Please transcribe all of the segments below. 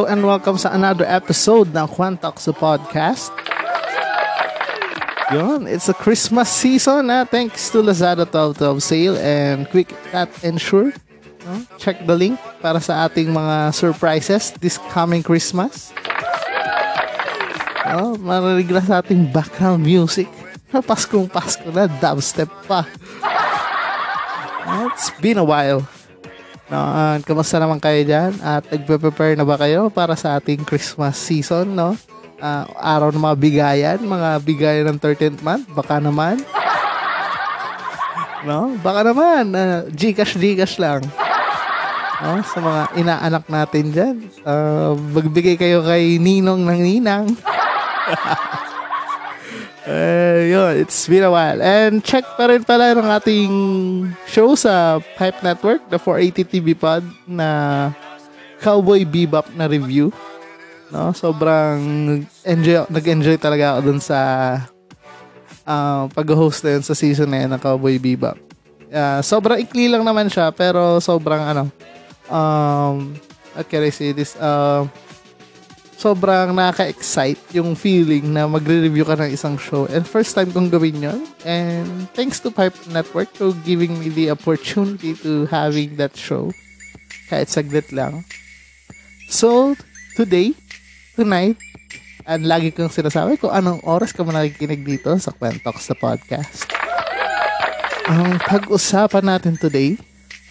Hello and welcome sa another episode ng Juan Talks Podcast. Yun, it's a Christmas season na thanks to Lazada 1212 sale and Quick Cat Ensure. No? Check the link para sa ating mga surprises this coming Christmas. Oh, marinig na sa ating background music. Paskong Pasko na, dubstep pa. It's been a while. No, uh, kamusta naman kayo dyan? At nagpe-prepare na ba kayo para sa ating Christmas season, no? Ah, araw ng mga bigayan, mga bigayan ng 13th month, baka naman. No? Baka naman, uh, Gcash, Gcash lang. No? Sa mga inaanak natin dyan. Uh, magbigay kayo kay Ninong ng Ninang. Eh, yun, it's been a while. And check pa rin pala ng ating show sa Hype Network, the 480 TV Pod na Cowboy Bebop na review. No, sobrang enjoy, nag-enjoy talaga ako dun sa uh, pag-host na yun sa season na yun ng Cowboy Bebop. Uh, sobrang ikli lang naman siya, pero sobrang ano, um, how can I say this? Uh, sobrang nakaka-excite yung feeling na magre-review ka ng isang show. And first time kong gawin yon And thanks to Pipe Network for giving me the opportunity to having that show. Kahit saglit lang. So, today, tonight, and lagi kong sinasabi kung anong oras ka mo nakikinig dito sa Kwentox sa podcast. Ang pag-usapan natin today,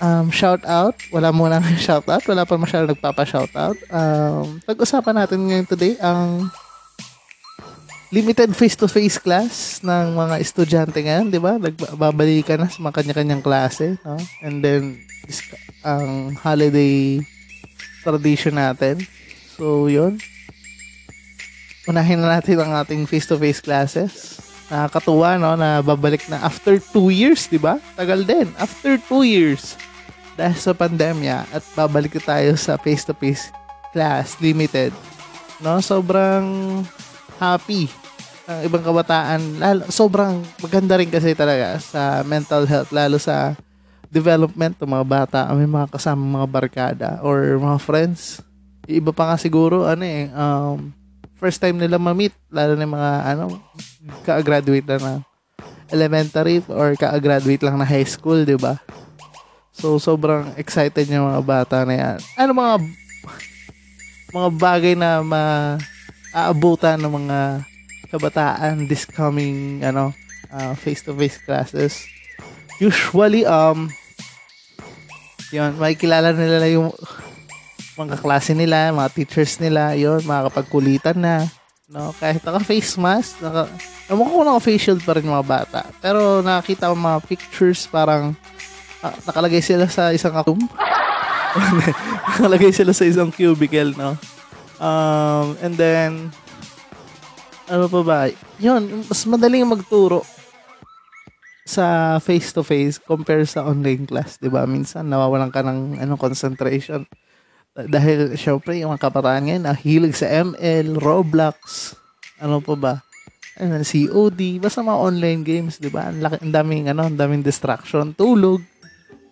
um, shout out. Wala muna ng shout out. Wala pa masyado nagpapa-shout out. Um, pag-usapan natin ngayon today ang limited face-to-face class ng mga estudyante ngayon, di ba? Nagbabalikan na sa mga kanya-kanyang klase. No? And then, ang holiday tradition natin. So, yun. Unahin na natin ang ating face-to-face classes. Nakakatuwa, no? Na babalik na after two years, di ba? Tagal din. After two years. Dahil sa pandemya at babalik tayo sa face-to-face class, limited. No? Sobrang happy ang ibang kabataan. Lalo, sobrang maganda rin kasi talaga sa mental health, lalo sa development ng mga bata. May mga kasama mga barkada or mga friends. Iba pa nga siguro, ano eh, um, first time nila ma-meet, lalo na mga, ano, ka-graduate na ng elementary or ka-graduate lang na high school, di ba? So, sobrang excited yung mga bata na yan. Ano mga mga bagay na maaabutan ng mga kabataan this coming ano uh, face-to-face classes? Usually um yun makikilala nila yung mga klase nila mga teachers nila yun makakapagkulitan na no? Kahit naka face mask naka Ewan ko naka face shield pa rin mga bata. Pero nakakita ko mga pictures parang ah, nakalagay sila sa isang akum nakalagay sila sa isang cubicle no um and then ano pa ba? Yun, mas madaling magturo sa face-to-face compare sa online class, 'di ba? Minsan nawawalan ka ng ano concentration. Dahil syempre yung mga kabataan ngayon nahilig sa ML, Roblox, ano pa ba? Ano, COD, basta mga online games, 'di ba? Ang laki, ang daming ano, ang daming distraction, tulog.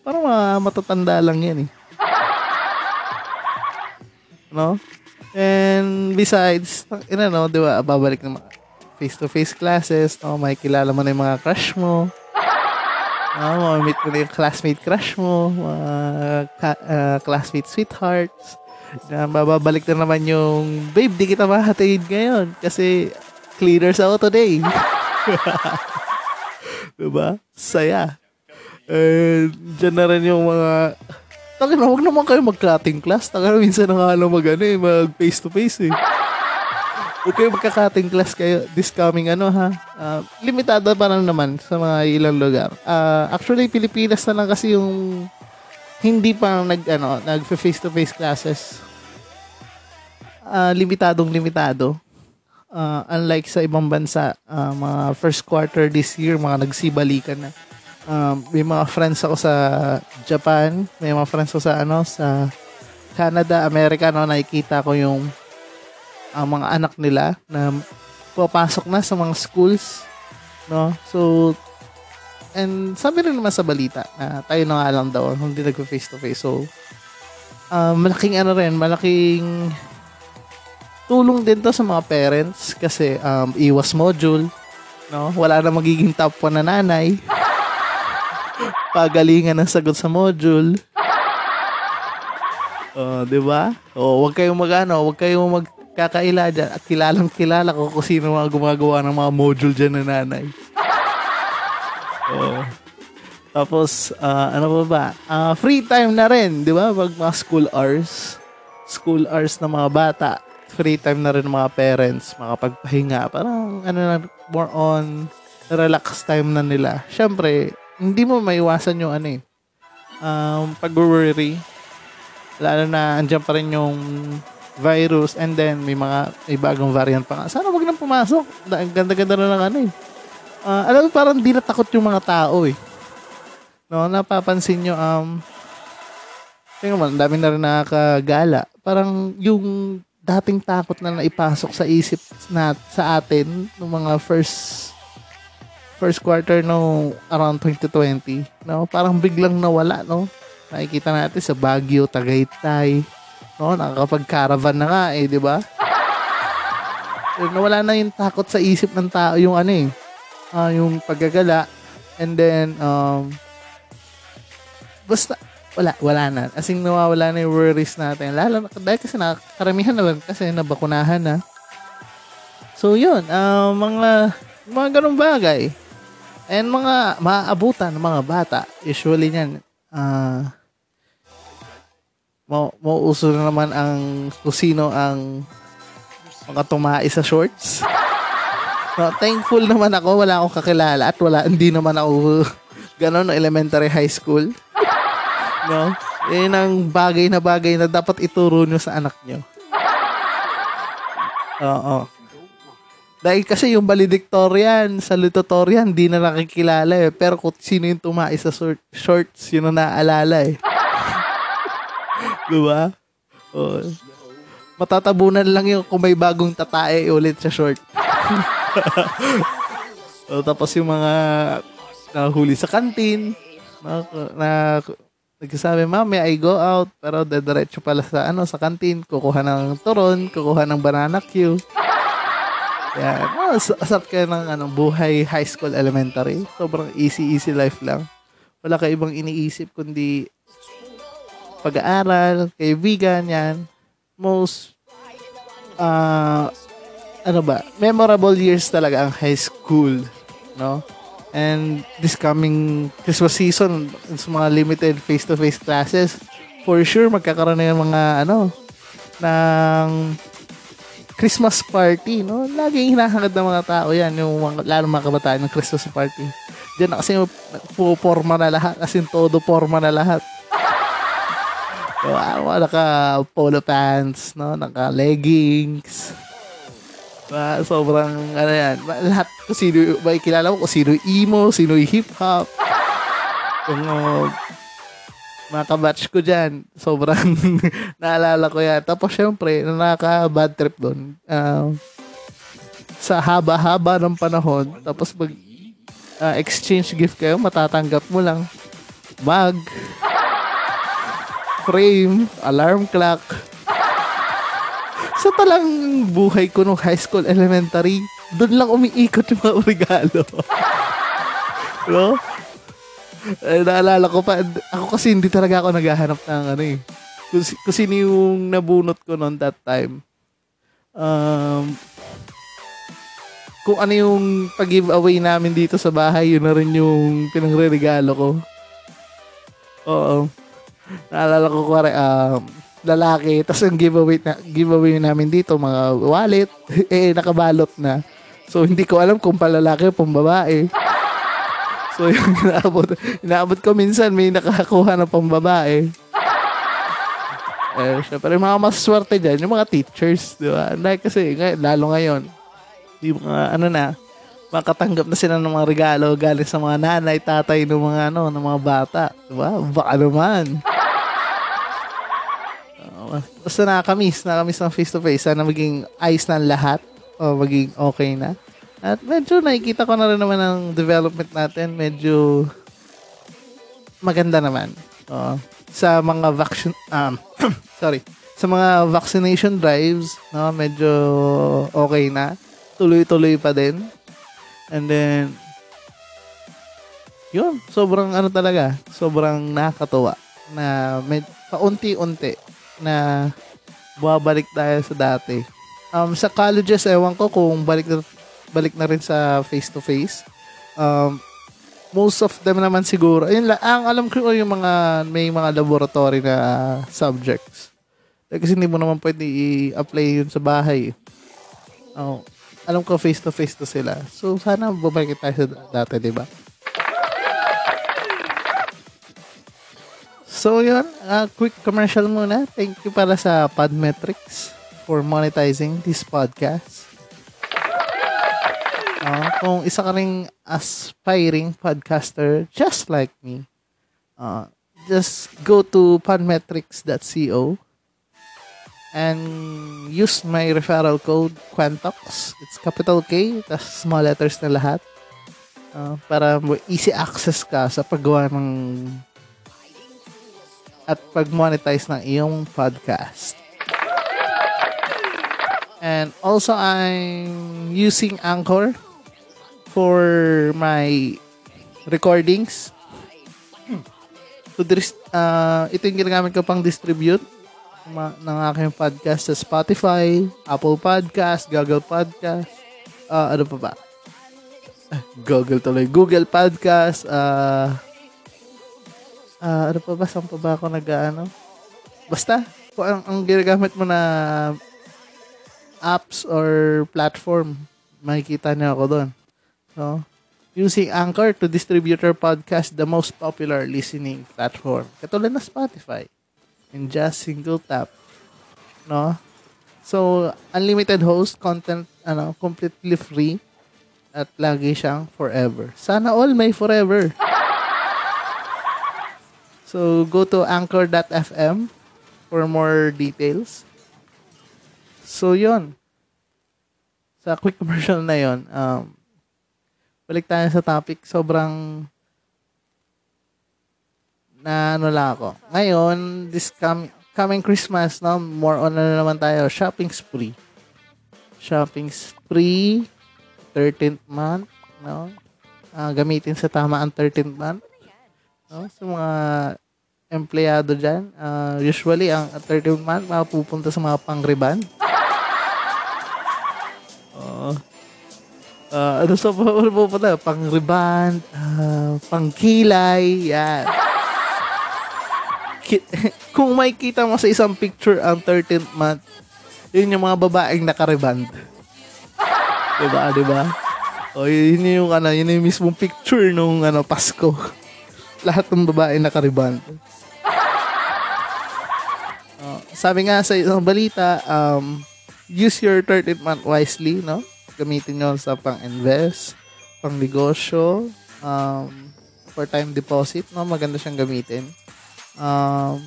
Parang mga matatanda lang 'yan eh. No? And besides, you know, di ba, babalik ng face-to-face classes, no? may kilala mo na yung mga crush mo. No, meet mo na yung classmate crush mo, mga ka- uh, classmate sweethearts. Na babalik na naman yung, babe, di kita mahatid ngayon kasi cleaners ako today. diba? Saya. And dyan na rin yung mga Taka na, huwag naman kayo mag-cutting class. Taka na, minsan na nga lang mag, ano, eh, mag face-to-face eh. Huwag kayo magka-cutting class kayo this coming ano ha. Uh, limitado pa lang naman sa mga ilang lugar. Uh, actually, Pilipinas na lang kasi yung hindi pa nag ano, nag face to face classes. Uh, limitadong limitado. Uh, unlike sa ibang bansa, uh, mga first quarter this year, mga nagsibalikan na. Um, may mga friends ako sa Japan, may mga friends ako sa ano sa Canada, America, no, nakikita ko yung ang mga anak nila na papasok na sa mga schools, no? So, and sabi rin naman sa balita na tayo na nga lang daw, hindi nag face to face. So, uh, malaking ano rin, malaking tulong din to sa mga parents kasi um, iwas module, no? Wala na magiging top 1 na nanay. Pagalingan ng sagot sa module. Oh, 'di ba? Oh, wag kayong magano, wag kayong mag kakaila dyan at kilalang kilala ko kung sino mga gumagawa ng mga module dyan na nanay. Oh. Tapos, uh, ano ba ba? Uh, free time na rin, di ba? Pag mga school hours, school hours ng mga bata, free time na rin ng mga parents, makapagpahinga. Parang, ano na, more on relax time na nila. Siyempre, hindi mo maiwasan yung ano eh, um, pag-worry. Lalo na, andyan pa rin yung virus and then may mga may bagong variant pa. Sana wag nang pumasok. Ang ganda-ganda na lang ano eh. Uh, alam mo, parang di natakot yung mga tao eh. No, napapansin nyo, um, tingnan mo, dami na rin nakakagala. Parang yung dating takot na naipasok sa isip na sa atin ng mga first first quarter no around 2020 no parang biglang nawala no nakikita natin sa Baguio, Tagaytay No, nakakapag-caravan na nga eh, di ba? Nawala na yung takot sa isip ng tao, yung ano eh, uh, yung paggagala. And then, um, basta, wala, wala na. As in, nawawala na yung worries natin. Lalo na, dahil kasi nakaramihan naman kasi nabakunahan na. So, yun, uh, mga, mga ganong bagay. And mga maaabutan ng mga bata, usually niyan, uh, mau mauuso na naman ang kusino ang mga tumai sa shorts. No, thankful naman ako, wala akong kakilala at wala, hindi naman ako ganon elementary high school. No? Yun ang bagay na bagay na dapat ituro nyo sa anak nyo. Oo. Dahil kasi yung valedictorian, salutatorian, hindi na nakikilala eh. Pero kung sino yung tumai sa shorts, yun ang naaalala eh. Diba? Oh. Matatabunan lang yung kung may bagong tatae ulit sa short. oh, tapos yung mga nahuli sa kantin, na, na nagsasabi, ma'am, may I go out? Pero dediretso pala sa, ano, sa kantin, kukuha ng turon, kukuha ng banana cue. Yan. Oh, asap kayo ng ano, buhay high school elementary. Sobrang easy-easy life lang. Wala ka ibang iniisip kundi pag-aaral, kaibigan, yan. Most, uh, ano ba, memorable years talaga ang high school, no? And this coming Christmas season, sa mga limited face-to-face classes, for sure, magkakaroon na yung mga, ano, ng Christmas party, no? Laging hinahangad ng mga tao yan, yung mga, lalo mga kabataan ng Christmas party. Diyan na kasi puporma na lahat, kasi todo porma na lahat. Wow, naka polo pants, no? Naka leggings. Ba, sobrang ano yan. Lahat kung sino, may kilala mo kung sino emo, sino hip hop. Kung uh, mga kabatch ko dyan, sobrang naalala ko yan. Tapos syempre, nakaka-bad trip doon. Uh, sa haba-haba ng panahon, tapos mag uh, exchange gift kayo, matatanggap mo lang mug, frame, alarm clock. Sa talang buhay ko nung high school elementary, doon lang umiikot yung mga regalo. no? Eh, naalala ko pa, ako kasi hindi talaga ako naghahanap ng ano eh. Kung sino yung nabunot ko noon that time. Um, kung ano yung pag-giveaway namin dito sa bahay, yun na rin yung pinangre-regalo ko. Oo. Naalala ko kare, um, lalaki, tapos yung giveaway, na, giveaway namin dito, mga wallet, eh, nakabalot na. So, hindi ko alam kung palalaki o pambabae. So, yung inaabot, inaabot ko minsan, may nakakuha na pambabae. Eh, syempre, yung mga maswerte dyan, yung mga teachers, di ba? Like, kasi, ngay- lalo ngayon, yung mga, ano na, makatanggap na sila ng mga regalo galing sa mga nanay, tatay ng mga, ano, ng mga bata. Di ba? Baka naman. Uh, basta nakakamiss, nakakamiss ng face-to-face. Sana maging ayos ang lahat o maging okay na. At medyo nakikita ko na rin naman ang development natin. Medyo maganda naman. Oo. sa mga vaccine um sorry, sa mga vaccination drives, no, medyo okay na. Tuloy-tuloy pa din. And then yun, sobrang ano talaga, sobrang nakakatuwa na med, paunti-unti na bumabalik tayo sa dati. Um, sa colleges, ewan ko kung balik na, balik na rin sa face-to-face. Um, most of them naman siguro, ayun lang, ang alam ko yung mga, may mga laboratory na subjects. Eh, Kasi hindi mo naman pwede i-apply yun sa bahay. Oh, alam ko face-to-face to sila. So, sana bumalik tayo sa dati, di ba? So, yun. Uh, quick commercial muna. Thank you para sa Podmetrics for monetizing this podcast. Uh, kung isa ka ring aspiring podcaster just like me, uh, just go to podmetrics.co and use my referral code Quantox. It's capital K, tas small letters na lahat. Uh, para easy access ka sa paggawa ng at pag-monetize ng iyong podcast. And also, I'm using Anchor for my recordings. So, uh, ito yung ginagamit ko pang distribute ng aking podcast sa Spotify, Apple Podcast, Google Podcast, uh, ano pa ba? Google tuloy. Google Podcast, uh, Ah, ano pa ba? Saan pa ba ako nag-ano? Basta, kung ang, ang ginagamit mo na apps or platform, makikita niyo ako doon. So, using Anchor to distribute your podcast the most popular listening platform. Katulad na Spotify. In just single tap. No? So, unlimited host, content, ano, completely free. At lagi siyang forever. Sana all may forever. So, go to anchor.fm for more details. So, yon Sa quick commercial na yon um, balik tayo sa topic. Sobrang na ano lang ako. Ngayon, this com- coming Christmas, no, more on na naman tayo, shopping spree. Shopping spree, 13th month, no? Ah, gamitin sa tama ang 13th month. No? Sa mga empleyado dyan, ah, usually, ang 13th month, mapupunta sa mga pang-reband. Oo. Ah, ano sa ano po pala? Pang-reband, ah, pang-kilay, yan. Ki- Kung may kita mo sa isang picture ang 13th month, yun yung mga babaeng naka-reband. diba, diba? O, yun yung ano, yun yung mismong picture nung ano, Pasko. Lahat ng babae naka-reband. Oh, sabi nga sa isang balita, um, use your 13th month wisely, no? Gamitin nyo sa pang-invest, pang-negosyo, um, for time deposit, no? Maganda siyang gamitin. Um,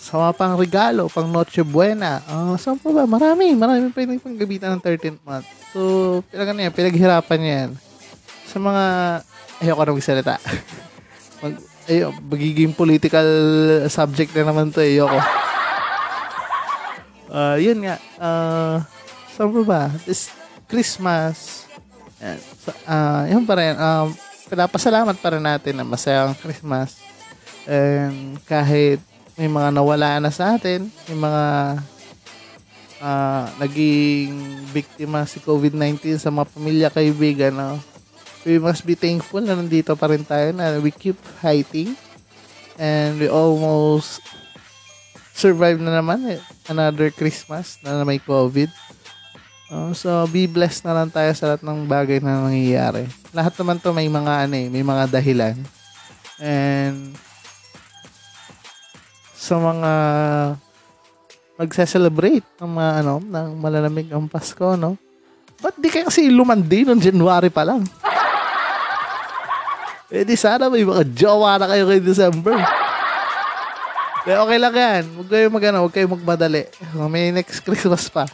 sa mga pang regalo, pang Noche Buena. Uh, saan pa ba? Marami. Marami pwedeng pang gamitan ng 13th month. So, pinag ano yan, pinaghirapan niya yan. Sa mga, ayoko na magsalita. Mag, ayo, magiging political subject na naman to, eh. ayoko. Uh, yun nga, uh, pa ba? This Christmas, yan, sa, uh, yun pa rin, um, pinapasalamat pa rin natin na masayang Christmas. And kahit may mga nawala na sa atin, may mga ah, naging biktima si COVID-19 sa mga pamilya, kaibigan, no? we must be thankful na nandito pa rin tayo na we keep fighting And we almost survive na naman eh. Another Christmas na may COVID. Oh, so, be blessed na lang tayo sa lahat ng bagay na nangyayari. Lahat naman to may mga ano eh, may mga dahilan. And sa mga magse-celebrate ng mga ano, ng malalamig ang Pasko, no? Ba't di kayo kasi lumandi noong January pa lang? Eh di sana may mga jowa na kayo kay December. Eh, okay lang yan. Huwag kayo mag ano, huwag kayo magmadali. May next Christmas pa.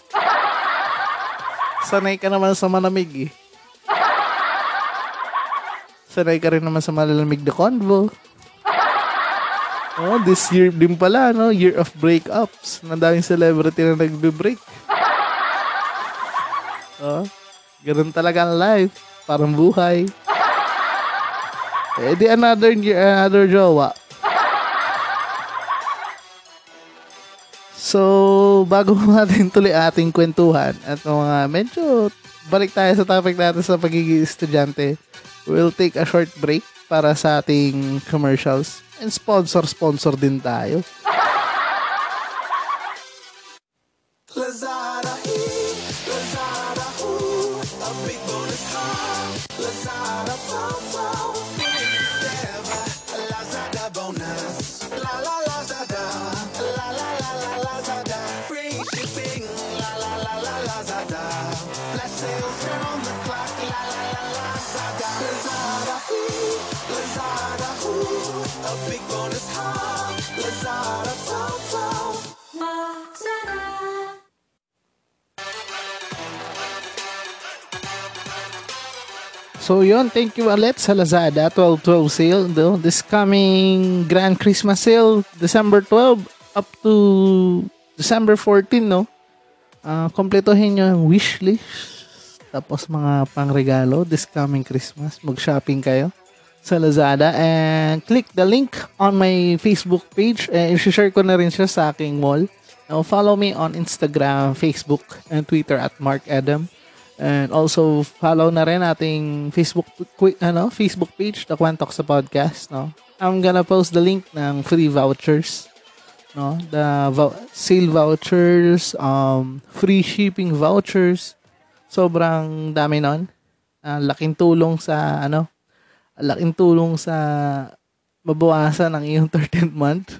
Sanay ka naman sa malamig eh. Sanay ka rin naman sa malalamig na convo. Oh, this year din pala, no? Year of breakups. Nadaming celebrity na nagbe-break. Oh, ganun talaga ang life. Parang buhay. Eh, di another another jowa. So, bago natin tuloy ating kwentuhan at mga medyo balik tayo sa topic natin sa pagiging estudyante, we'll take a short break para sa ating commercials and sponsor-sponsor din tayo. So yun, thank you ulit sa Lazada 12-12 sale. No? This coming Grand Christmas sale, December 12 up to December 14, no? Ah, kompletohin nyo yung wish list. Tapos mga pangregalo this coming Christmas. Mag-shopping kayo sa Lazada and click the link on my Facebook page and i-share ko na rin siya sa aking wall. Now, follow me on Instagram, Facebook, and Twitter at Mark Adam. And also follow na rin ating Facebook quick ano, Facebook page, The Kwantok sa podcast, no. I'm gonna post the link ng free vouchers, no. The vou- sale vouchers, um free shipping vouchers. Sobrang dami nun. Ah, laking tulong sa ano, laking tulong sa mabawasan ang iyong 13th month.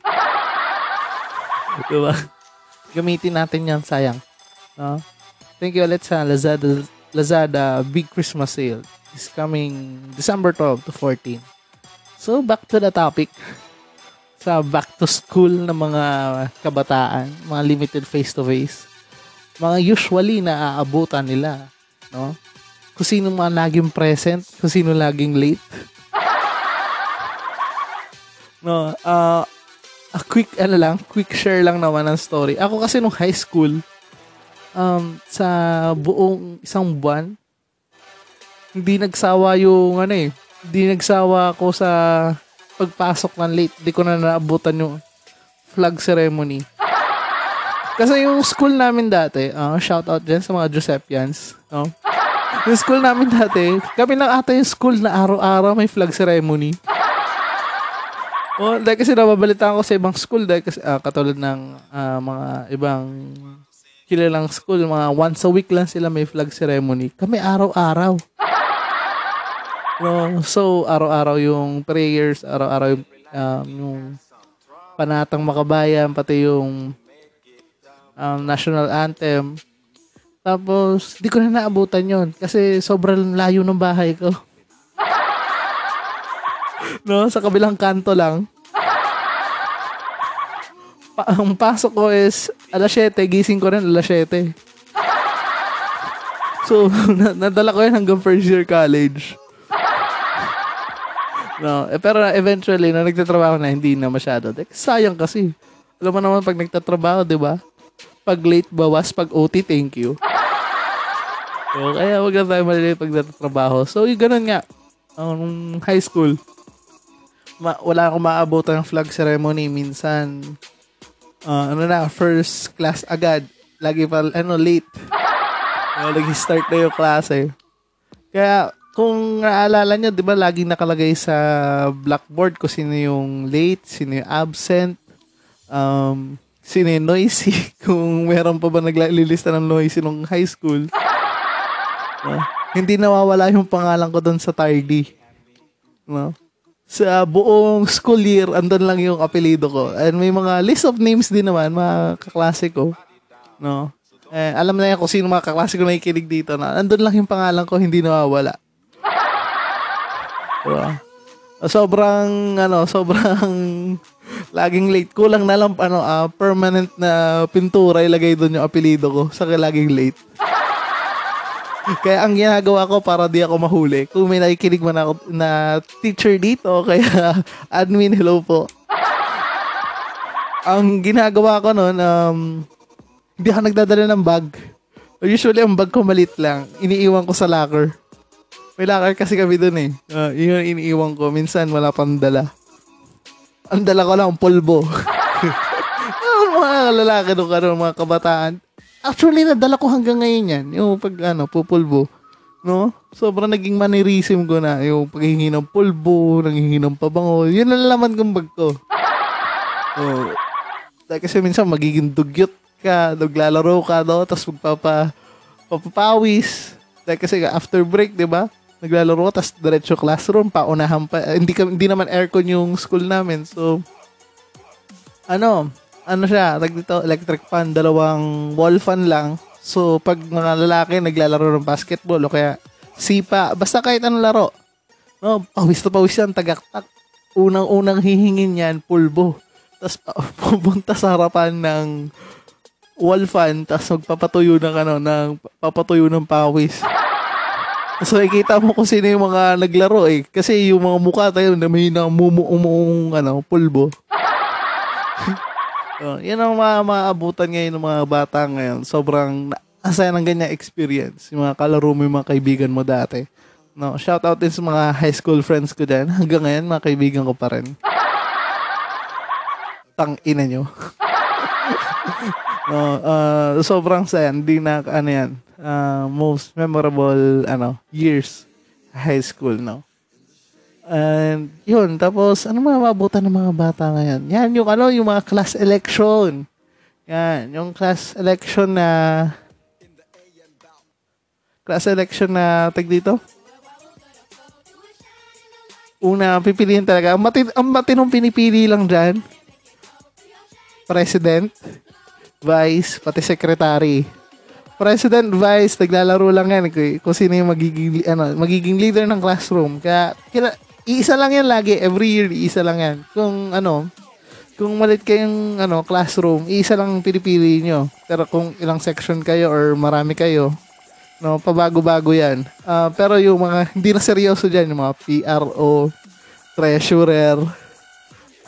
diba? Gamitin natin yan, sayang. No? Thank you ulit sa Lazada, Lazada Big Christmas Sale. It's coming December 12 to 14. So, back to the topic. Sa back to school ng mga kabataan, mga limited face-to-face. Mga usually na aabutan nila. No? Kung sino mga laging present, kung sino laging late. no, uh, a quick, ano lang, quick share lang naman ng story. Ako kasi nung high school, um, sa buong isang buwan, hindi nagsawa yung ano eh, hindi nagsawa ako sa pagpasok ng late. Hindi ko na naabutan yung flag ceremony. Kasi yung school namin dati, uh, shout out dyan sa mga Giuseppians. No? Yung school namin dati, kami lang ata yung school na araw-araw may flag ceremony. Oh, dahil kasi nababalitaan ko sa ibang school dahil kasi ah, katulad ng ah, mga ibang kilalang school, mga once a week lang sila may flag ceremony. Kami araw-araw. No, so araw-araw yung prayers, araw-araw yung, um, yung panatang makabayan, pati yung um, national anthem. Tapos, di ko na naabutan yon kasi sobrang layo ng bahay ko. no, sa kabilang kanto lang. Pa- ang pasok ko is alas 7, gising ko rin alas 7. So, na- nadala ko yan hanggang first year college. No, eh, pero eventually, na nagtatrabaho na, hindi na masyado. Like, sayang kasi. Alam mo naman, pag nagtatrabaho, di ba? Pag late bawas, pag OT, thank you. So, kaya wag na tayo malilate pag nagtatrabaho. So, yung ganun nga. Um, high school. Ma- wala akong maabutan ng flag ceremony. Minsan, uh, ano na, first class agad. Lagi pa, ano, late. Uh, lagi start na yung klase. Kaya, kung naalala nyo, di ba, laging nakalagay sa blackboard kung sino yung late, sino yung absent, um, sino yung noisy, kung meron pa ba naglilista ng noisy nung high school. No? Hindi nawawala yung pangalan ko doon sa tardy. No? Sa buong school year, andun lang yung apelido ko. And may mga list of names din naman, mga kaklase ko. No? Eh, alam na yan kung sino mga kaklase ko nakikinig dito na andun lang yung pangalan ko, hindi nawawala. Diba? Sobrang, ano, sobrang laging late. Kulang na lang, ano, ah, permanent na pintura ilagay doon yung apelido ko sa laging late. Kaya ang ginagawa ko para di ako mahuli, kung may nakikinig man ako na teacher dito, kaya admin, hello po. Ang ginagawa ko noon, um, hindi ako nagdadala ng bag. Usually, ang bag ko malit lang. Iniiwan ko sa locker. May locker kasi kami dun eh. Uh, yun iniiwan ko. Minsan, wala pang dala. Ang dala ko lang, pulbo. Ang mga lalaki doon karoon, mga kabataan. Actually, nadala ko hanggang ngayon yan. Yung pag, ano, pupulbo. No? Sobrang naging manirism ko na. Yung paghihingi ng pulbo, nanghihingi ng pabango. Yun ang laman kong bag ko. Oh. Dahil kasi minsan magiging dugyot ka, naglalaro ka, no? Tapos magpapa, papapawis. Dahil kasi after break, di ba? Naglalaro ka, tapos diretso classroom, paunahan pa. hindi, ka, hindi naman aircon yung school namin. So, ano, ano siya, tag dito, electric fan, dalawang wall fan lang. So, pag mga lalaki naglalaro ng basketball o kaya sipa, basta kahit anong laro. No, pawis na pawis yan, tagaktak. Unang-unang hihingin yan, pulbo. Tapos uh, pupunta sa harapan ng wall fan, tapos magpapatuyo ng ano, ng papatuyo ng pawis. So, nakikita mo kung sino yung mga naglaro eh. Kasi yung mga mukha tayo na may namumuong ano, pulbo. Oh, yan ang mga maabutan ngayon ng mga bata ngayon. Sobrang asaya ng ganyan experience. Yung mga kalaro mo, yung mga kaibigan mo dati. No, shout out din sa mga high school friends ko dyan. Hanggang ngayon, mga kaibigan ko pa rin. Tang ina nyo. no, uh, sobrang saya. Hindi na, ano yan, uh, most memorable, ano, years high school, no? And yun, tapos ano mga ng mga bata ngayon? Yan yung ano, yung mga class election. Yan, yung class election na class election na tag dito. Una, pipiliin talaga. Ang, matin, ang matinong pinipili lang dyan. President, Vice, pati Secretary. President, Vice, naglalaro lang yan. Kung, kung sino yung magiging, ano, magiging leader ng classroom. Kaya, kila, iisa lang yan lagi. Every year, iisa lang yan. Kung ano, kung malit kayong ano, classroom, iisa lang ang pinipili nyo. Pero kung ilang section kayo or marami kayo, no, pabago-bago yan. Ah, pero yung mga, hindi na seryoso dyan, yung mga PRO, treasurer,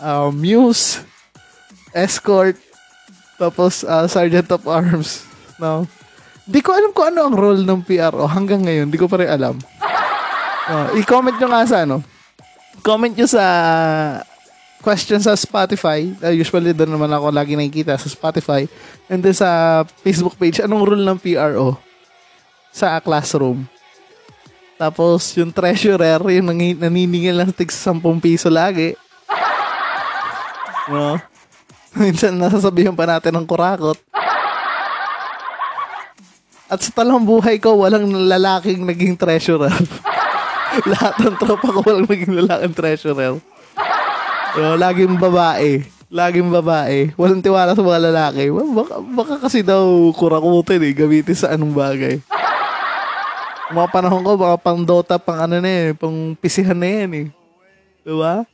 uh, muse, escort, tapos ah, sergeant of arms. No? Di ko alam kung ano ang role ng PRO hanggang ngayon. Di ko pa rin alam. Ah, i-comment nyo nga sa ano. Comment nyo sa question sa Spotify. Uh, usually doon naman ako lagi nakikita sa Spotify. And then sa Facebook page, anong role ng PRO sa classroom? Tapos yung treasurer, yung nangi- naniningil ng tig sa 10 piso lagi. No? Minsan nasasabihan pa natin ng kurakot. At sa talang buhay ko, walang lalaking naging treasurer. Lahat ng tropa ko walang naging lalaking treasurer. So, laging babae. Laging babae. Walang tiwala sa mga lalaki. Baka, baka kasi daw kurakutin eh. Gamitin sa anong bagay. Mga panahon ko, baka pang Dota, pang ano na eh. Pang pisihan na yan eh. Diba?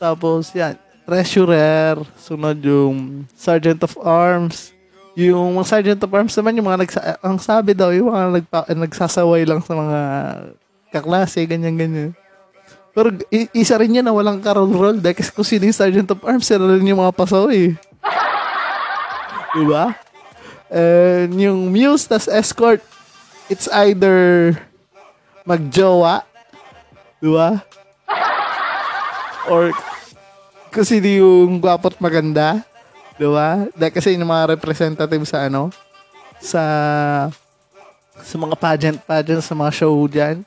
Tapos yan. Treasurer. Sunod yung Sergeant of Arms. Yung Sergeant of Arms naman, yung mga nagsa- ang sabi daw, yung mga nagpa- nagsasaway lang sa mga kaklase, ganyan-ganyan. Pero i- isa rin yan na walang karol-roll dahil kasi kung sino yung Sergeant of Arms, sila rin yung mga pasaway. diba? And yung Muse tas Escort, it's either magjowa, diba? Or kung sino yung gwapo't maganda, Diba? Dahil kasi yung mga representative sa ano, sa sa mga pageant, pageant, sa mga show dyan.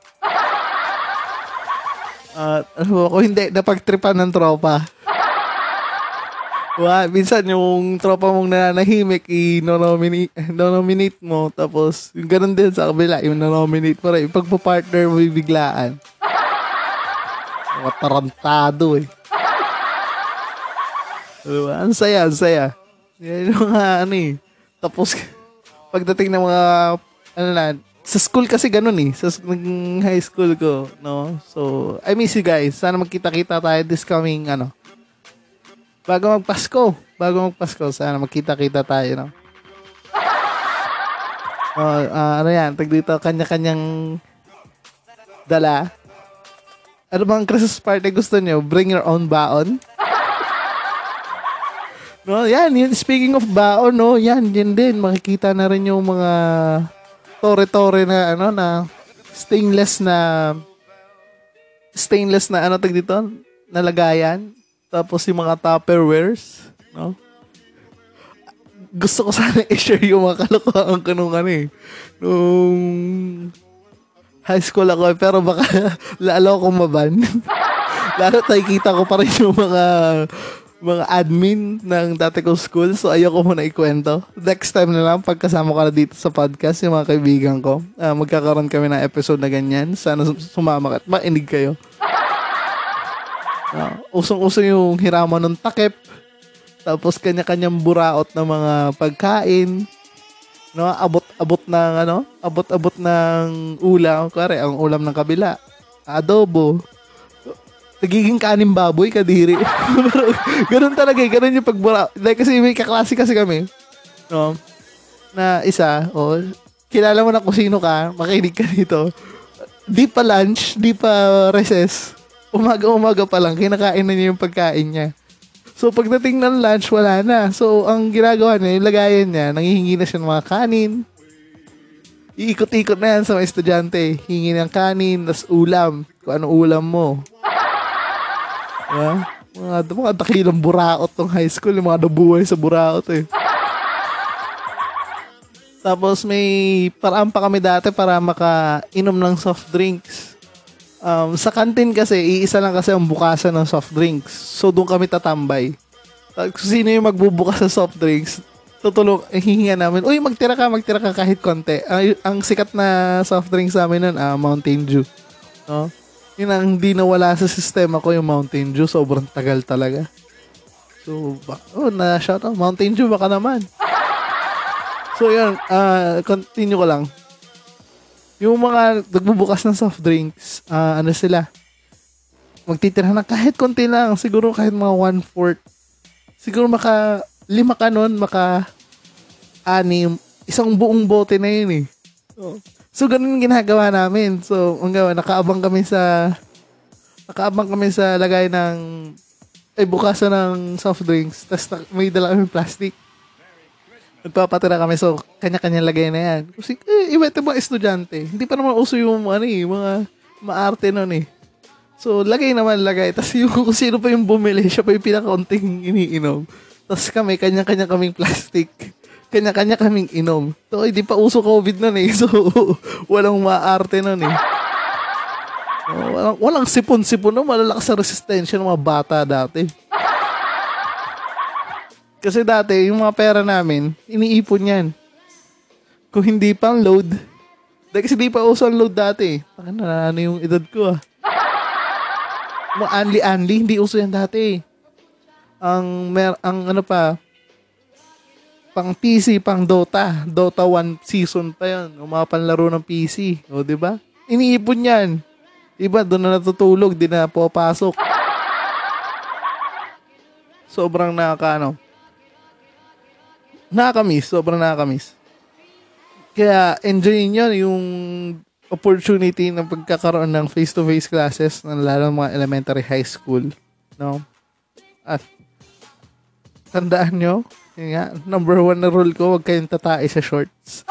At ano ako, hindi, napagtripan ng tropa. Wa, minsan yung tropa mong nananahimik, i-nominate nominate mo. Tapos, yung ganun din sa kabila, yung nominate mo rin. Pagpa-partner mo, biglaan. Mga tarantado eh. Diba? Ang saya, ang saya. Yan yung mga ano eh. Tapos, pagdating ng mga, ano na, sa school kasi ganun eh. Sa high school ko, no? So, I miss you guys. Sana magkita-kita tayo this coming, ano, bago magpasko. Bago magpasko, sana magkita-kita tayo, no? Oh, ah, ano yan, tag dito, kanya-kanyang dala. Ano bang Christmas party gusto nyo? Bring your own baon? No, yan, yun, speaking of baon, no, yan, yun din, makikita na rin yung mga tore-tore na, ano, na stainless na, stainless na, ano, tag dito, na lagayan. Tapos yung mga Tupperwares, no? Gusto ko sana i-share yung mga kalokohan ko nung, ano, eh, nung high school ako, pero baka lalo akong maban. lalo nakikita ko pa rin yung mga mga admin ng dati kong school. So, ayoko muna ikwento. Next time na lang, pagkasama ko na dito sa podcast, yung mga kaibigan ko, ah, magkakaroon kami ng episode na ganyan. Sana sum- sumama ka at mainig kayo. Ah, usong-uso yung hiraman ng takip. Tapos kanya-kanyang buraot ng mga pagkain. No, abot-abot ng ano, abot-abot ng ulam, kare ang ulam ng kabila. Adobo. Nagiging kanin baboy, kadiri. Ganun talaga, eh. ganun yung pagbura. Like, kasi may kaklase kasi kami. No? Na isa, oh, kilala mo na kung sino ka, makinig ka dito. Di pa lunch, di pa recess. Umaga-umaga pa lang, kinakain na niya yung pagkain niya. So, pagdating ng lunch, wala na. So, ang ginagawa niya, yung lagayan niya, nangihingi na siya ng mga kanin. Iikot-ikot na yan sa mga estudyante. Hingi ng kanin, tas ulam. Kung anong ulam mo. Diba? Mga, mga dakilang buraot tong high school. Yung mga nabuhay sa buraot eh. Tapos may paraan pa kami dati para makainom ng soft drinks. Um, sa kantin kasi, iisa lang kasi ang bukasan ng soft drinks. So, doon kami tatambay. Tapos, sino yung magbubukas sa soft drinks, tutulong, eh, hihinga namin, uy, magtira ka, magtira ka kahit konti. Ang, ang sikat na soft drinks sa amin nun, ah, Mountain Dew. No? Ang hindi nawala sa sistema ko yung Mountain Dew. Sobrang tagal talaga. So, oh, na shout out. Mountain Dew, baka naman. So, yun. ah continue ko lang. Yung mga nagbubukas ng soft drinks, ah, ano sila? Magtitira na kahit konti lang. Siguro kahit mga one-fourth. Siguro maka, lima ka nun, maka, anim. Isang buong bote na yun eh. So, so ganun ginagawa namin. So, ang gawa, nakaabang kami sa, nakaabang kami sa lagay ng, ay bukasan ng soft drinks. Tapos may dala kami plastic. Nagpapatira kami. So, kanya-kanya lagay na yan. Kasi, eh, ito mga estudyante. Hindi pa naman uso yung, ano eh, mga maarte nun eh. So, lagay naman, lagay. Tapos yung kung sino pa yung bumili, siya pa yung pinakaunting iniinom. Tapos kami, kanya-kanya kaming plastic. Kanya-kanya kaming inom. So, hindi pa uso COVID nun eh. So, walang maarte nun eh. Oh, walang, walang sipon-sipon no? Malalakas sa resistensya ng mga bata dati. Kasi dati, yung mga pera namin, iniipon yan. Kung hindi pang load, dahil kasi di pa uso ang load dati. Baka na ano yung edad ko ah. Mga anli-anli, hindi uso yan dati. Ang, mer ang ano pa, pang PC, pang Dota. Dota 1 season pa yun. Yung mga panlaro ng PC. O, di ba? Iniipon yan. Iba, doon na natutulog, di na papasok. Sobrang nakaka, ano, nakakamiss. Sobrang nakakamiss. Kaya, enjoyin nyo yung opportunity ng pagkakaroon ng face-to-face classes ng lalo mga elementary high school. No? At, tandaan nyo, yun nga, number one na rule ko, huwag kayong tatae sa shorts.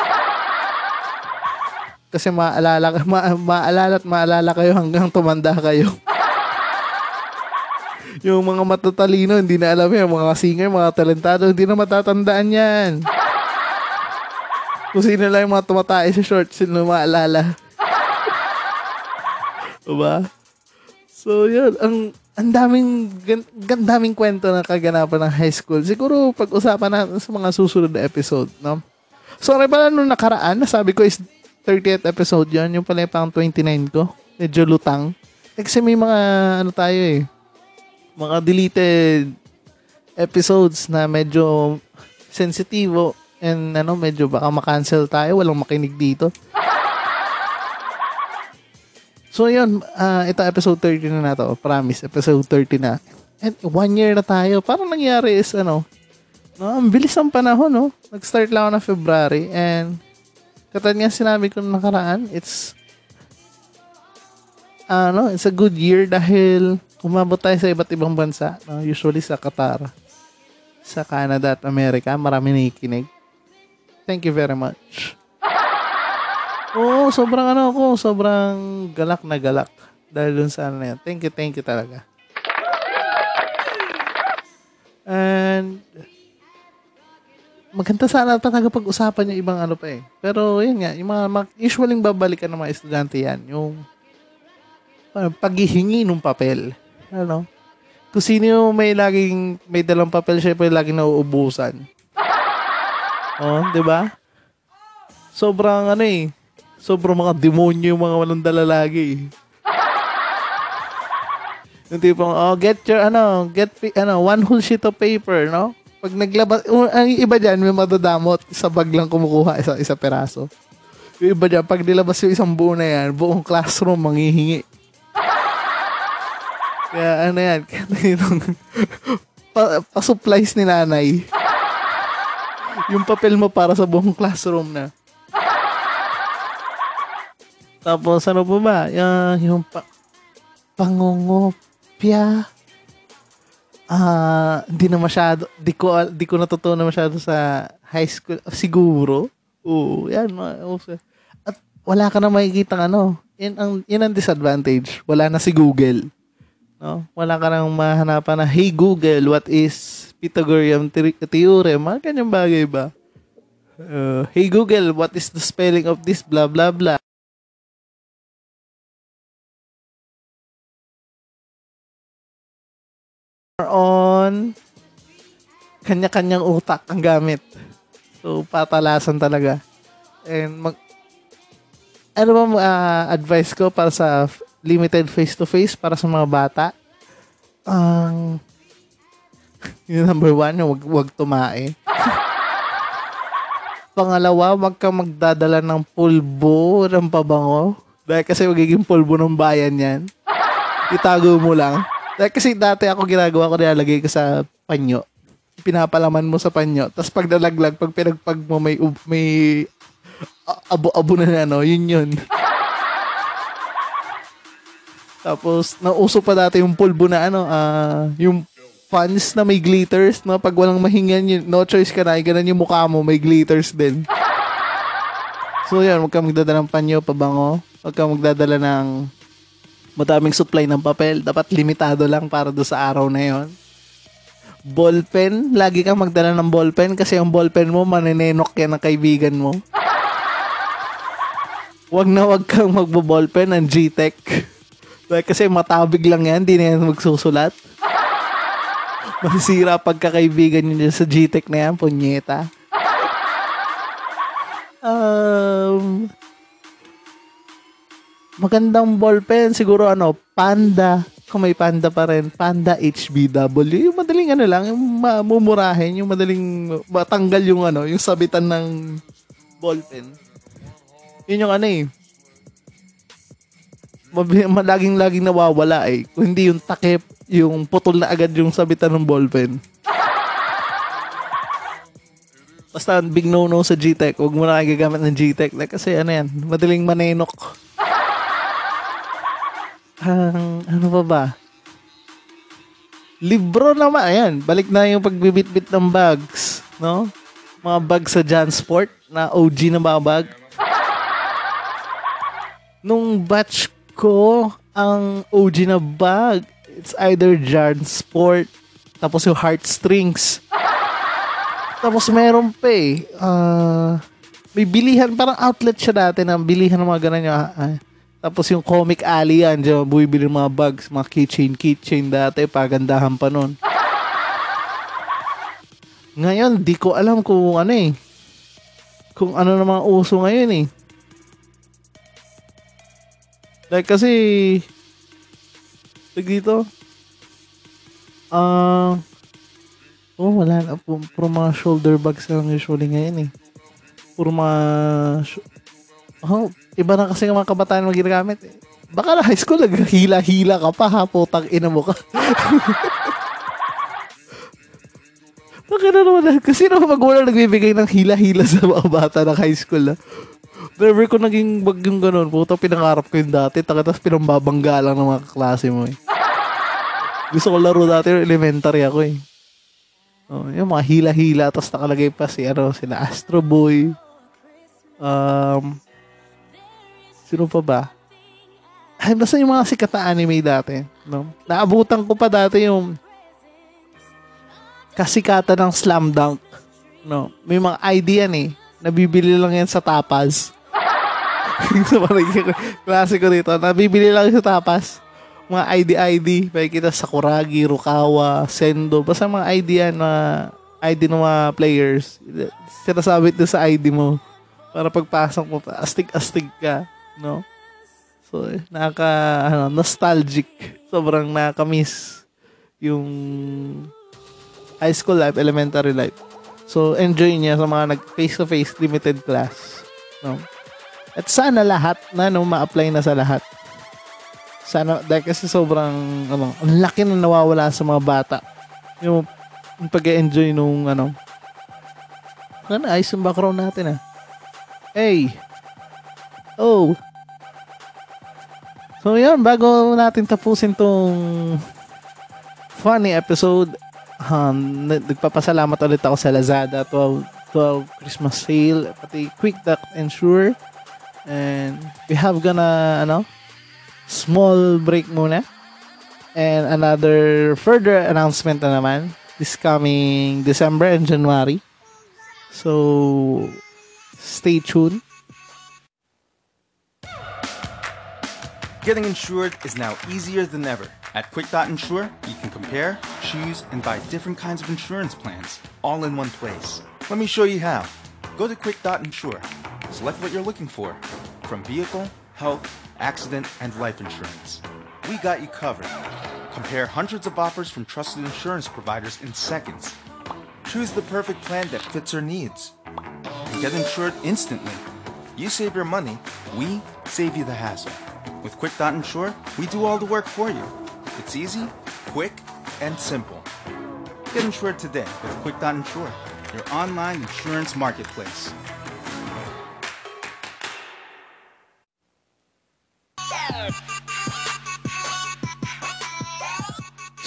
Kasi maalala, ma, maalala at maalala kayo hanggang tumanda kayo. yung mga matatalino, hindi na alam yan. Mga singer, mga talentado, hindi na matatandaan yan. Kung sino lang yung mga tumatay sa short, sino maalala. diba? So, yun. Ang, ang daming, gan, daming kwento na kaganapan ng high school. Siguro, pag-usapan natin sa mga susunod na episode, no? Sorry pala nung nakaraan, nasabi ko is 30th episode yon Yung pala yung pang 29 ko. Medyo lutang. Kasi may mga, ano tayo eh, mga deleted episodes na medyo sensitivo and ano, medyo baka makancel tayo. Walang makinig dito. So, yun. ah ito, episode 30 na na to. Promise, episode 30 na. And one year na tayo. Parang nangyari is, ano, no, ang bilis ng panahon, no? Nag-start lang ako na February and katad nga sinabi ko nakaraan, it's ano, it's a good year dahil umabot tayo sa iba't ibang bansa, no? usually sa Qatar, sa Canada at Amerika, marami nakikinig. Thank you very much. Oo, sobrang ano ako, sobrang galak na galak. Dahil dun sa ano na yan. Thank you, thank you talaga. And, maganda sana pa talaga pag-usapan yung ibang ano pa eh. Pero yun nga, yung mga, mag- usually babalikan ng mga estudyante yan, yung parang paghihingi ng papel. Ano? Kung sino yung may laging, may dalang papel, syempre laging nauubusan. Oh, di ba? Sobrang ano eh, sobrang mga demonyo yung mga walang dala lagi. Yung tipong, oh, get your, ano, get, ano, one whole sheet of paper, no? Pag naglabas, ang iba dyan, may madadamot, sa bag lang kumukuha, isa, isa peraso. Yung iba dyan, pag nilabas yung isang buo na yan, buong classroom manghihingi. Kaya ano yan, itong, pa, pa-supplies ni nanay. yung papel mo para sa buong classroom na. Tapos ano pa ba? Yung, yung pa, pangungopia. Ah, hindi na masyado, di ko, di ko natutunan masyado sa high school. Siguro. Oo, yan. At wala ka na makikita ano. Yan ang, yan ang disadvantage. Wala na si Google. No? Wala ka nang mahanapan na, hey Google, what is Pythagorean the- theorem? Mga kanyang bagay ba? Uh, hey Google, what is the spelling of this blah blah blah? On kanya-kanyang utak ang gamit. So, patalasan talaga. And mag ano ba uh, advice ko para sa limited face-to-face para sa mga bata? Ang yung number one, wag, wag tumae. Pangalawa, wag kang magdadala ng pulbo ng pabango. Dahil kasi magiging pulbo ng bayan yan. Itago mo lang. Dahil kasi dati ako ginagawa ko, nilalagay ko sa panyo. Pinapalaman mo sa panyo. Tapos pag nalaglag, pag pinagpag mo may, may abo-abo na ano, yun yun. Tapos, nauso pa dati yung pulbo na ano, ah, yung fans na may glitters, no? Pag walang mahingan yun, no choice ka na, ganun yung mukha mo, may glitters din. So, yan, huwag kang magdadala ng panyo, pabango. Huwag kang magdadala ng madaming supply ng papel. Dapat limitado lang para do sa araw na yon. Ballpen, lagi kang magdala ng ballpen kasi yung ballpen mo, maninenok yan ng kaibigan mo. Huwag na huwag kang magbo-ballpen ng G-Tech. Dahil kasi matabig lang yan, di na yan magsusulat. Masisira pagkakaibigan nyo dyan sa G-Tech na yan, punyeta. Um, magandang ballpen, siguro ano, Panda. Kung may Panda pa rin, Panda HBW. Yung madaling ano lang, yung mamumurahin, yung madaling matanggal yung ano, yung sabitan ng ballpen. Yun yung ano eh. Mabi- ma- laging-laging nawawala eh. Kung hindi yung takip, yung putol na agad yung sabitan ng ballpen. Basta big no-no sa G-Tech. Huwag mo na gagamit ng G-Tech. Like, kasi ano yan, madaling manenok. Ang, ano pa ba? Libro naman, ayan. Balik na yung pagbibitbit ng bags. No? Mga bags sa Jansport na OG na mga bag. Nung batch ko, ang OG na bag, it's either Jansport, tapos yung heartstrings. Tapos meron pa eh. ah, may bilihan, parang outlet siya dati ng bilihan ng mga ganun yung, ah. Tapos yung comic alley yan, dyan, bumibili ng mga bags, mga keychain, keychain dati, pagandahan pa nun. Ngayon, di ko alam kung ano eh, kung ano na mga uso ngayon eh. Like kasi, like dito, ah, oh, wala na, pu- puro mga shoulder bags lang usually ngayon eh puro mga sh- oh, iba na kasi ng mga kabataan na ginagamit. Baka na high school, naghila-hila ka pa ha, putang ina mo ka. Baka na naman, na- kasi naman magulang nagbibigay ng hila-hila sa mga bata ng high school na. Never ko naging bag yung ganun. Puta, pinangarap ko yung dati. Taka, tapos pinambabangga lang ng mga kaklase mo eh. Gusto ko laro dati, elementary ako eh. Oh, yung mga hila-hila, tapos nakalagay pa si, ano, sila Astro Boy. Um, sino pa ba? Ay, basta yung mga sikat na anime dati. No? Naabutan ko pa dati yung kasikatan ng Slam Dunk. No? May mga ID yan eh. Nabibili lang yan sa tapas. so, parang klasiko dito. Nabibili lang sa tapas. Mga ID-ID. Pakikita Sakuragi, Rukawa, Sendo. Basta mga ID yan, mga ID ng mga players. Sinasabit doon sa ID mo. Para pagpasok mo, astig-astig ka. No? So, eh, nakaka, ano, nostalgic. Sobrang nakaka-miss yung high school life, elementary life. So, enjoy niya sa mga nag face-to-face limited class. No? At sana lahat na no, ma-apply na sa lahat. Sana, dahil kasi sobrang, ano, ang laki na nawawala sa mga bata. Yung, yung pag-enjoy nung, ano, ano, ayos yung background natin, ah. Hey! Oh! So, yun, bago natin tapusin tong funny episode, um, nag- nagpapasalamat ulit ako sa Lazada 12, 12 Christmas sale, pati Quick Duck Ensure. And we have gonna, ano, small break muna. And another further announcement na naman this coming December and January. So, stay tuned. Getting insured is now easier than ever. At Quick.insure, you can compare, choose, and buy different kinds of insurance plans all in one place. Let me show you how. Go to Quick.insure. Select what you're looking for from vehicle, health, accident, and life insurance. We got you covered. Compare hundreds of offers from trusted insurance providers in seconds. Choose the perfect plan that fits your needs. And get insured instantly. You save your money, we save you the hassle. With Quick.insure, we do all the work for you. It's easy, quick, and simple. Get insured today with Quick.insure, your online insurance marketplace.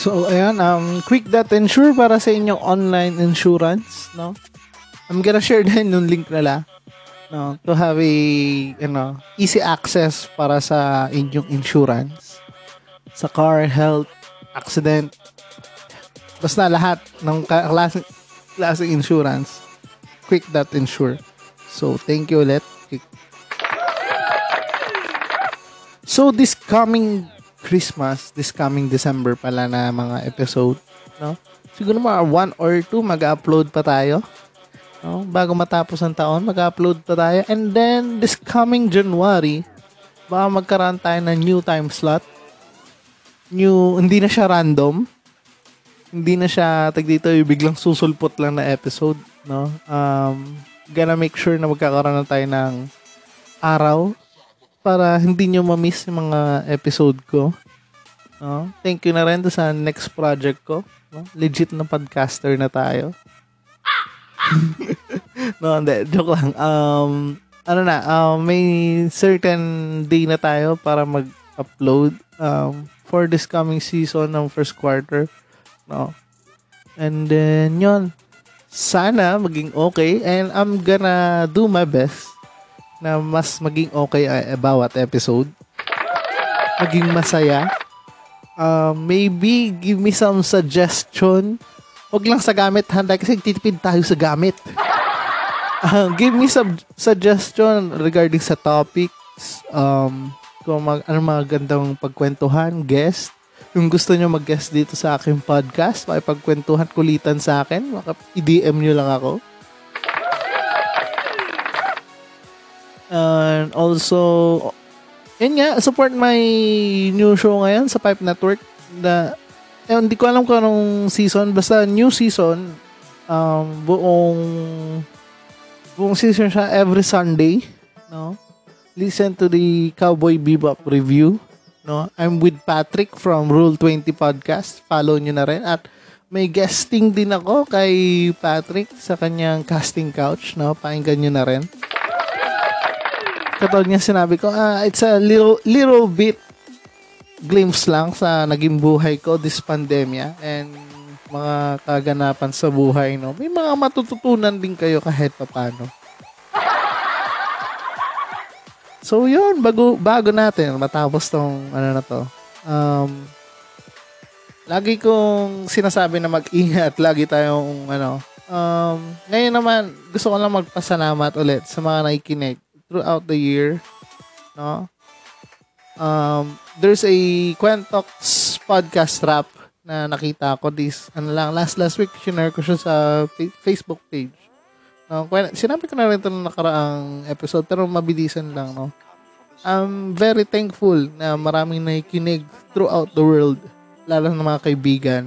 So, ayan, um, quick insure para sa inyong online insurance, no? I'm gonna share din yung link nila, no? To have a, you know, easy access para sa inyong insurance. Sa car, health, accident, basta lahat ng klase, klaseng insurance, quick that insure. So, thank you ulit. So, this coming Christmas, this coming December pala na mga episode, no? Siguro mga one or two mag-upload pa tayo. No? Bago matapos ang taon, mag-upload pa tayo. And then, this coming January, baka magkaroon tayo ng new time slot. New, hindi na siya random. Hindi na siya, tag dito, biglang susulpot lang na episode, no? Um, gonna make sure na magkakaroon na tayo ng araw para hindi nyo ma-miss yung mga episode ko. No? Thank you na rin sa next project ko. No? Legit na podcaster na tayo. no, hindi. Joke lang. Um, ano na, um, may certain day na tayo para mag-upload um, for this coming season ng first quarter. No? And then, yun. Sana maging okay. And I'm gonna do my best na mas maging okay uh, bawat episode. Maging masaya. Uh, maybe give me some suggestion. Huwag lang sa gamit, handa kasi titipid tayo sa gamit. uh, give me some suggestion regarding sa topics. Um, kung mag, ano mga gandang pagkwentuhan, guest. Yung gusto nyo mag-guest dito sa aking podcast, makipagkwentuhan, kulitan sa akin, maka- i-DM nyo lang ako. And also, yun nga, support my new show ngayon sa Pipe Network. Na, eh, hindi ko alam kung anong season. Basta new season, um, buong buong season siya every Sunday. No? Listen to the Cowboy Bebop review. No? I'm with Patrick from Rule 20 Podcast. Follow nyo na rin. At may guesting din ako kay Patrick sa kanyang casting couch. No? Pakinggan nyo na rin katulad nga sinabi ko, ah, it's a little, little bit glimpse lang sa naging buhay ko this pandemya and mga kaganapan sa buhay, no? May mga matututunan din kayo kahit papano. So, yun, bago, bago natin matapos tong, ano na to, um, lagi kong sinasabi na mag-ingat, lagi tayong, ano, um, ngayon naman, gusto ko lang magpasalamat ulit sa mga nakikinig throughout the year, no? Um, there's a Quentox podcast rap na nakita ko this, ano lang, last last week, sinare ko siya sa fa- Facebook page. No, sinabi ko na rin ito nung nakaraang episode, pero mabilisan lang, no? I'm very thankful na maraming nakikinig throughout the world, lalo ng mga kaibigan.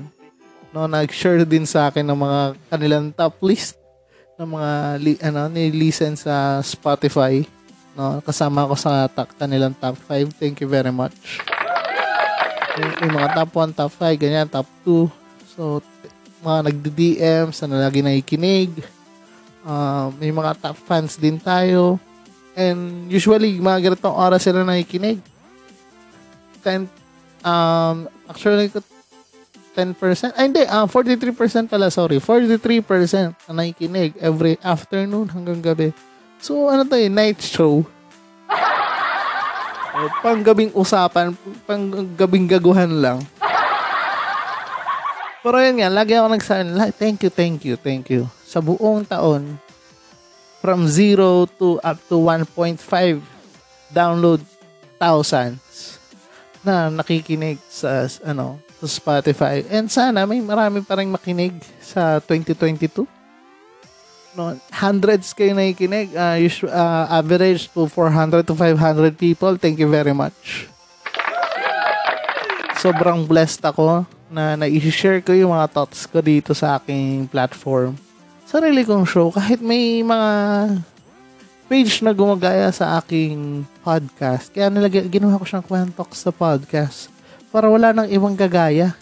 No, nag-share din sa akin ng mga kanilang top list ng mga li, ano ni-listen sa Spotify. No, kasama ko sa ta- kanilang top 5. Thank you very much. Yung, yung mga top 1, top 5, ganyan, top 2. So, mga nagdi-DMs na lagi nakikinig. Uh, may mga top fans din tayo. And usually, mga ganitong oras sila nakikinig. 10, um, actually, 10%. Ay, hindi. ah 43% pala, sorry. 43% na nakikinig every afternoon hanggang gabi. So, ano to eh, night show. o, panggabing usapan, panggabing gaguhan lang. Pero yun nga, lagi ako nagsabi, "La- thank you, thank you, thank you. Sa buong taon, from 0 to up to 1.5 download thousands na nakikinig sa ano sa Spotify. And sana may marami pa rin makinig sa 2022. No, hundreds kayo nakikinig. Uh, usual, uh, average to 400 to 500 people. Thank you very much. Sobrang blessed ako na na-share ko yung mga thoughts ko dito sa aking platform. Sarili kong show. Kahit may mga page na gumagaya sa aking podcast. Kaya nilagay, ginawa ko siyang Kwentok sa podcast para wala nang ibang gagaya.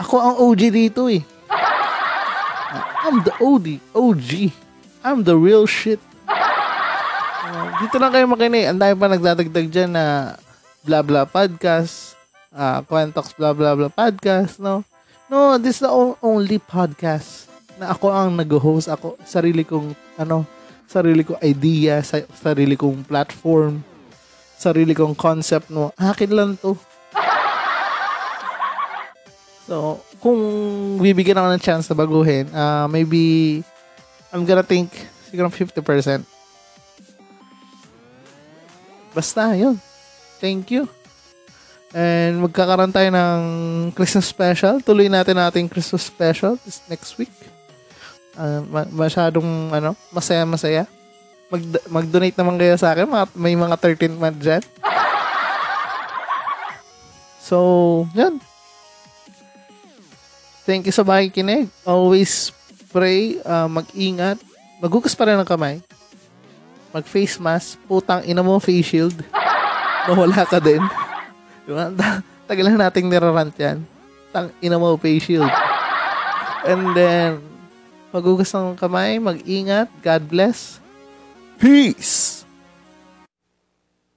Ako ang OG dito eh. I'm the OD, OG. I'm the real shit. Uh, dito lang kayo makinig. Ang dami pa nagdadagdag dyan na blah blah podcast, uh, Kwentox blah blah blah podcast, no? No, this is the only podcast na ako ang nag-host. Ako, sarili kong, ano, sarili kong idea, sa, sarili kong platform, sarili kong concept, no? Akin lang to. So, kung bibigyan ako ng chance na baguhin, uh, maybe, I'm gonna think, siguro 50%. Basta, yun. Thank you. And magkakaroon tayo ng Christmas special. Tuloy natin natin Christmas special this next week. Uh, ma- masyadong, ano, masaya-masaya. Mag mag-donate naman kayo sa akin. May mga 13 month dyan. So, yun. Thank you sa makikinig. Always pray, uh, mag-ingat. Maghugas pa rin ng kamay. Mag-face mask. Putang ina mo, face shield. Nawala ka din. Diba? Ta- Tagal na nating nirarant yan. Tang ina mo, face shield. And then, maghugas ng kamay, mag-ingat. God bless. Peace!